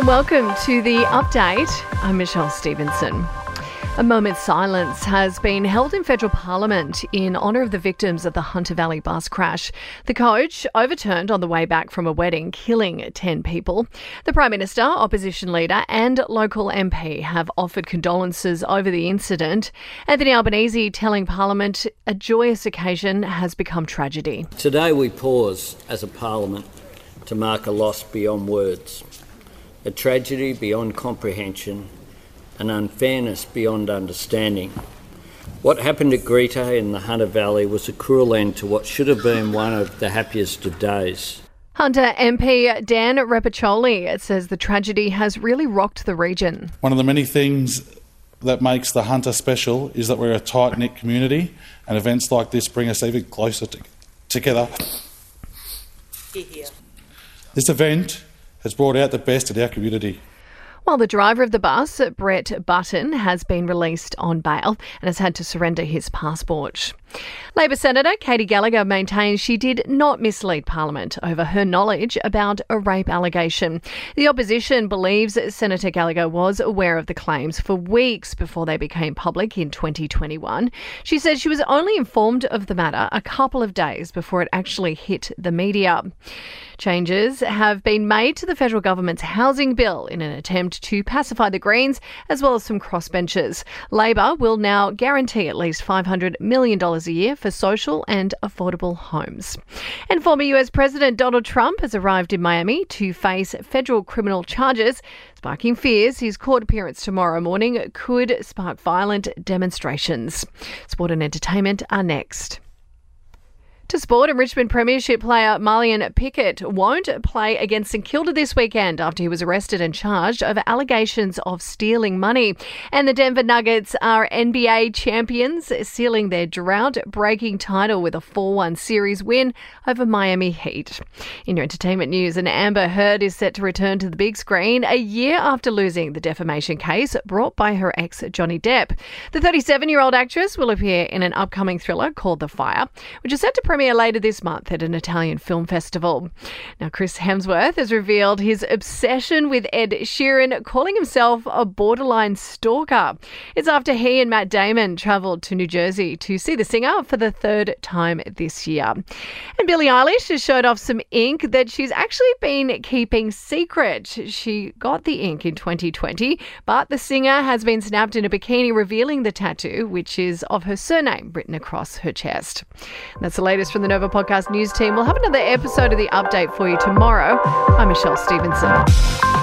and welcome to the update. I'm Michelle Stevenson. A moment's silence has been held in federal parliament in honour of the victims of the Hunter Valley bus crash. The coach overturned on the way back from a wedding, killing 10 people. The Prime Minister, opposition leader, and local MP have offered condolences over the incident. Anthony Albanese telling Parliament a joyous occasion has become tragedy. Today we pause as a Parliament to mark a loss beyond words, a tragedy beyond comprehension an unfairness beyond understanding. What happened at Greta in the Hunter Valley was a cruel end to what should have been one of the happiest of days. Hunter MP Dan Repacholi says the tragedy has really rocked the region. One of the many things that makes the Hunter special is that we're a tight knit community, and events like this bring us even closer to, together. This event has brought out the best in our community. While the driver of the bus, Brett Button, has been released on bail and has had to surrender his passport. Labor Senator Katy Gallagher maintains she did not mislead Parliament over her knowledge about a rape allegation. The opposition believes Senator Gallagher was aware of the claims for weeks before they became public in 2021. She says she was only informed of the matter a couple of days before it actually hit the media. Changes have been made to the federal government's housing bill in an attempt to pacify the Greens as well as some crossbenchers. Labor will now guarantee at least $500 million a year for social and affordable homes. And former US President Donald Trump has arrived in Miami to face federal criminal charges, sparking fears his court appearance tomorrow morning could spark violent demonstrations. Sport and entertainment are next. To sport, and Richmond Premiership player Marlion Pickett won't play against St Kilda this weekend after he was arrested and charged over allegations of stealing money. And the Denver Nuggets are NBA champions, sealing their drought breaking title with a 4 1 series win over Miami Heat. In your entertainment news, an Amber Heard is set to return to the big screen a year after losing the defamation case brought by her ex Johnny Depp. The 37 year old actress will appear in an upcoming thriller called The Fire, which is set to premiere premiere later this month at an Italian film festival. Now, Chris Hemsworth has revealed his obsession with Ed Sheeran, calling himself a borderline stalker. It's after he and Matt Damon travelled to New Jersey to see the singer for the third time this year. And Billie Eilish has showed off some ink that she's actually been keeping secret. She got the ink in 2020, but the singer has been snapped in a bikini revealing the tattoo, which is of her surname written across her chest. That's the latest from the Nova Podcast News team. We'll have another episode of the update for you tomorrow. I'm Michelle Stevenson.